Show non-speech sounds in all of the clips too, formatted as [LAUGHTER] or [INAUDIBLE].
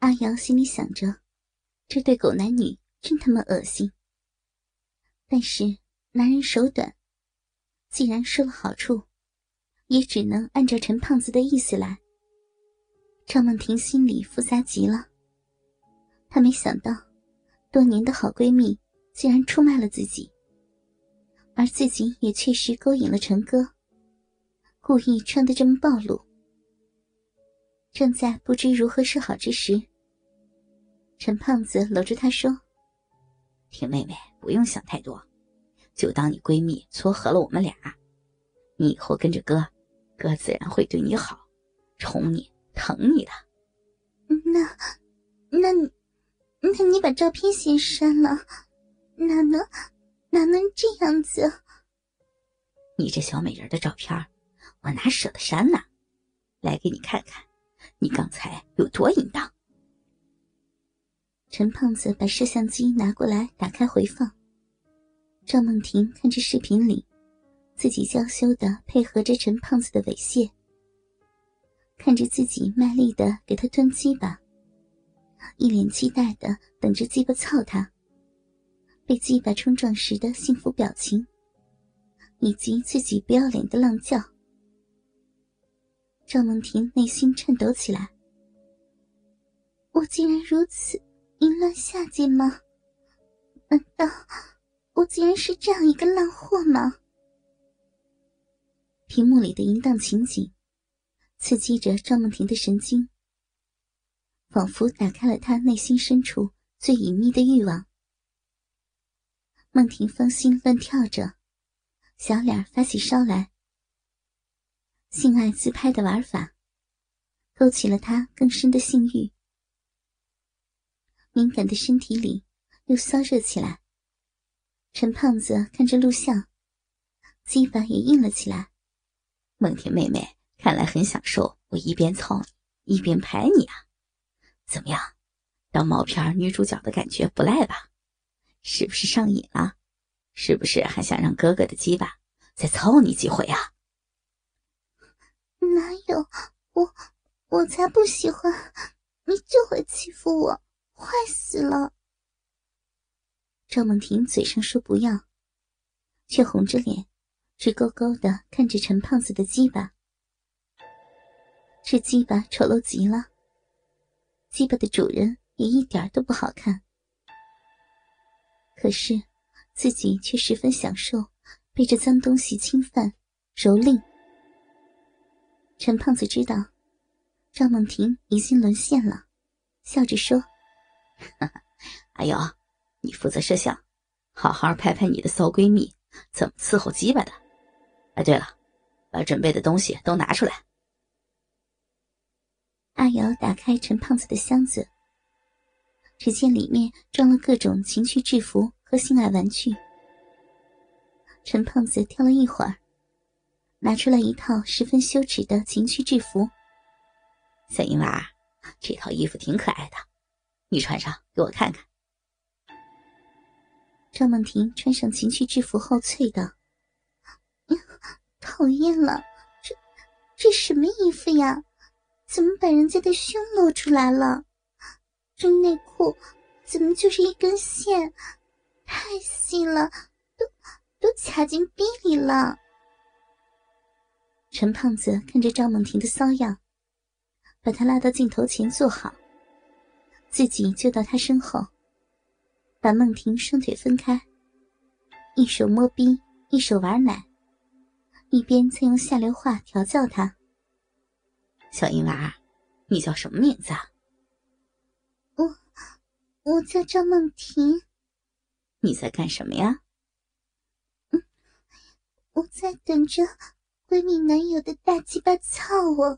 阿瑶心里想着，这对狗男女真他妈恶心。但是男人手短，既然说了好处，也只能按照陈胖子的意思来。赵梦婷心里复杂极了，她没想到，多年的好闺蜜竟然出卖了自己，而自己也确实勾引了陈哥，故意穿得这么暴露。正在不知如何是好之时，陈胖子搂着她说：“婷妹妹，不用想太多，就当你闺蜜撮合了我们俩。你以后跟着哥，哥自然会对你好，宠你、疼你的。那，那你，那你把照片先删了，哪能，哪能这样子？你这小美人的照片，我哪舍得删呢？来，给你看看。”你刚才有多淫荡？陈胖子把摄像机拿过来，打开回放。赵梦婷看着视频里，自己娇羞的配合着陈胖子的猥亵，看着自己卖力的给他吞鸡巴，一脸期待的等着鸡巴操他，被鸡巴冲撞时的幸福表情，以及自己不要脸的浪叫。赵梦婷内心颤抖起来。我竟然如此淫乱下贱吗？难道我竟然是这样一个烂货吗？屏幕里的淫荡情景，刺激着赵梦婷的神经，仿佛打开了她内心深处最隐秘的欲望。梦婷芳心乱跳着，小脸发起烧来。性爱自拍的玩法，勾起了她更深的性欲。敏感的身体里又骚热起来。陈胖子看着录像，鸡巴也硬了起来。梦婷妹妹看来很享受我一边操你一边拍你啊，怎么样？当毛片女主角的感觉不赖吧？是不是上瘾了？是不是还想让哥哥的鸡巴再操你几回啊？哪有我？我才不喜欢！你就会欺负我，坏死了！赵梦婷嘴上说不要，却红着脸，直勾勾的看着陈胖子的鸡巴。这鸡巴丑陋极了，鸡巴的主人也一点都不好看。可是自己却十分享受被这脏东西侵犯、蹂躏。陈胖子知道赵梦婷已经沦陷了，笑着说：“ [LAUGHS] 阿瑶，你负责摄像，好好拍拍你的骚闺蜜怎么伺候鸡巴的。哎，对了，把准备的东西都拿出来。”阿瑶打开陈胖子的箱子，只见里面装了各种情趣制服和性爱玩具。陈胖子挑了一会儿。拿出来一套十分羞耻的情趣制服。小婴娃，这套衣服挺可爱的，你穿上给我看看。赵梦婷穿上情趣制服后，脆道：“ [LAUGHS] 讨厌了，这这什么衣服呀？怎么把人家的胸露出来了？这内裤怎么就是一根线？太细了，都都卡进逼里了。”陈胖子看着赵梦婷的骚样，把她拉到镜头前坐好，自己就到他身后，把梦婷双腿分开，一手摸逼，一手玩奶，一边在用下流话调教他：“小婴娃，你叫什么名字啊？”“我，我叫赵梦婷。”“你在干什么呀？”“嗯，我在等着。”闺蜜男友的大鸡巴操我，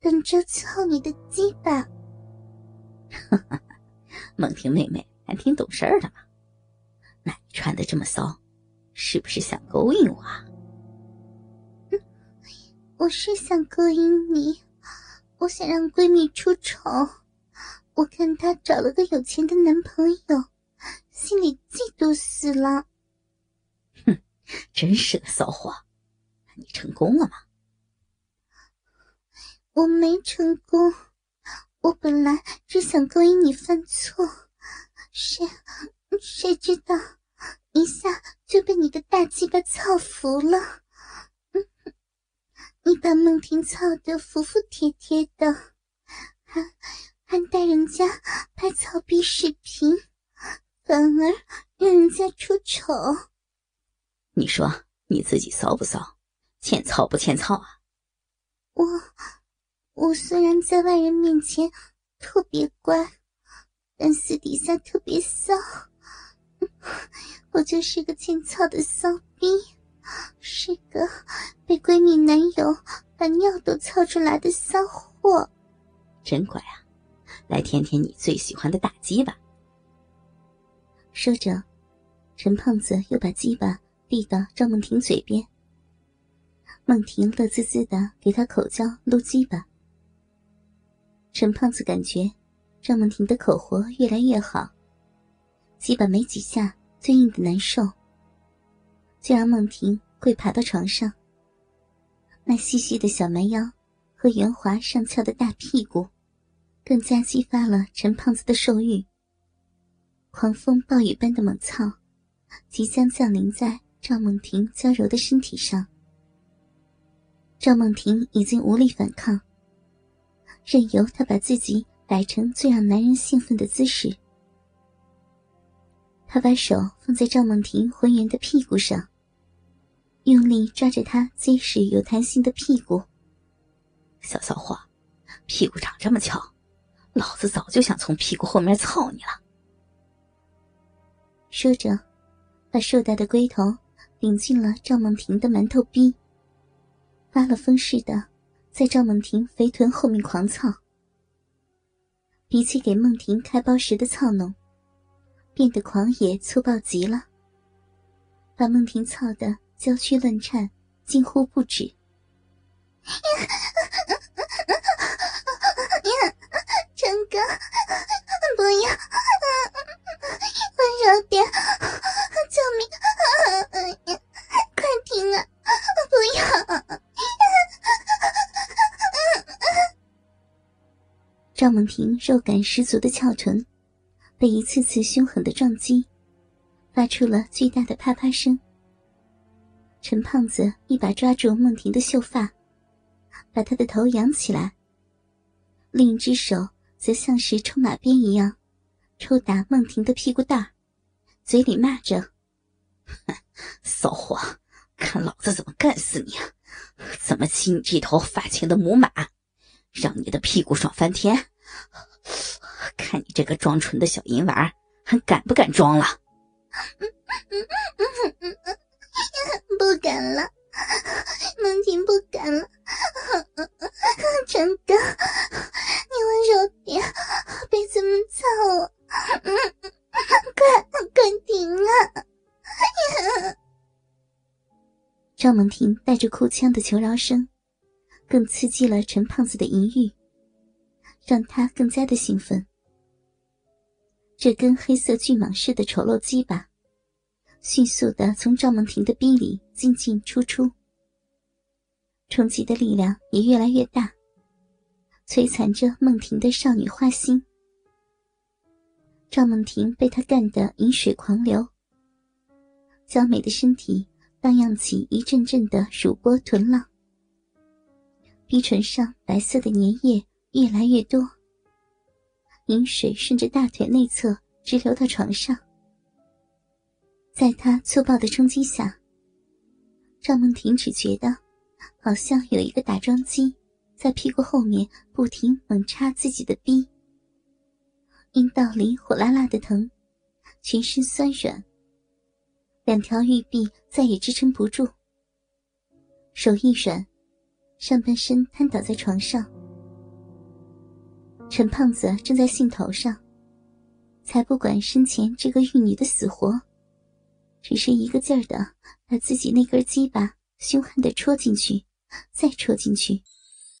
等着操你的鸡巴。[LAUGHS] 梦婷妹妹还挺懂事儿的嘛。那你穿的这么骚，是不是想勾引我？啊？我是想勾引你，我想让闺蜜出丑。我看她找了个有钱的男朋友，心里嫉妒死了。哼，真是个骚货。你成功了吗？我没成功，我本来只想勾引你犯错，谁谁知道一下就被你的大鸡巴操服了。你把梦婷操得服服帖帖的，还还带人家拍草逼视频，反而让人家出丑。你说你自己骚不骚？欠操不欠操啊？我我虽然在外人面前特别乖，但私底下特别骚。我就是个欠操的骚逼，是个被闺蜜男友把尿都操出来的骚货。真乖啊！来舔舔你最喜欢的大鸡巴。说着，陈胖子又把鸡巴递到赵梦婷嘴边。梦婷乐滋滋的给他口交撸鸡巴，陈胖子感觉赵梦婷的口活越来越好，基本没几下就硬的难受，就让梦婷跪爬到床上。那细细的小蛮腰和圆滑上翘的大屁股，更加激发了陈胖子的兽欲。狂风暴雨般的猛操，即将降临在赵梦婷娇柔的身体上。赵梦婷已经无力反抗，任由他把自己摆成最让男人兴奋的姿势。他把手放在赵梦婷浑圆的屁股上，用力抓着她结实有弹性的屁股。小骚货，屁股长这么翘，老子早就想从屁股后面操你了。说着，把硕大的龟头顶进了赵梦婷的馒头逼。发了疯似的，在赵梦婷肥臀后面狂操，比起给梦婷开包时的操弄，变得狂野粗暴极了，把梦婷操得娇躯乱颤，惊呼不止。呀，[LAUGHS] 陈哥，不要，梦婷肉感十足的翘臀，被一次次凶狠的撞击，发出了巨大的啪啪声。陈胖子一把抓住梦婷的秀发，把她的头扬起来，另一只手则像是抽马鞭一样，抽打梦婷的屁股蛋嘴里骂着：“骚货，看老子怎么干死你！怎么骑你这头发情的母马！”让你的屁股爽翻天！看你这个装纯的小淫娃，还敢不敢装了？[LAUGHS] 不敢了，梦婷不敢了。陈哥，你温柔点，别这么操我！快快停啊！赵梦婷带着哭腔的求饶声。更刺激了陈胖子的淫欲，让他更加的兴奋。这根黑色巨蟒似的丑陋鸡巴，迅速的从赵梦婷的逼里进进出出，冲击的力量也越来越大，摧残着梦婷的少女花心。赵梦婷被他干得饮水狂流，娇美的身体荡漾起一阵阵的乳波臀浪。鼻唇上白色的粘液越来越多，饮水顺着大腿内侧直流到床上。在他粗暴的冲击下，赵梦婷只觉得好像有一个打桩机在屁股后面不停猛插自己的逼，阴道里火辣辣的疼，全身酸软，两条玉臂再也支撑不住，手一软。上半身瘫倒在床上，陈胖子正在兴头上，才不管身前这个玉女的死活，只是一个劲儿的把自己那根鸡巴凶悍的戳进去，再戳进去。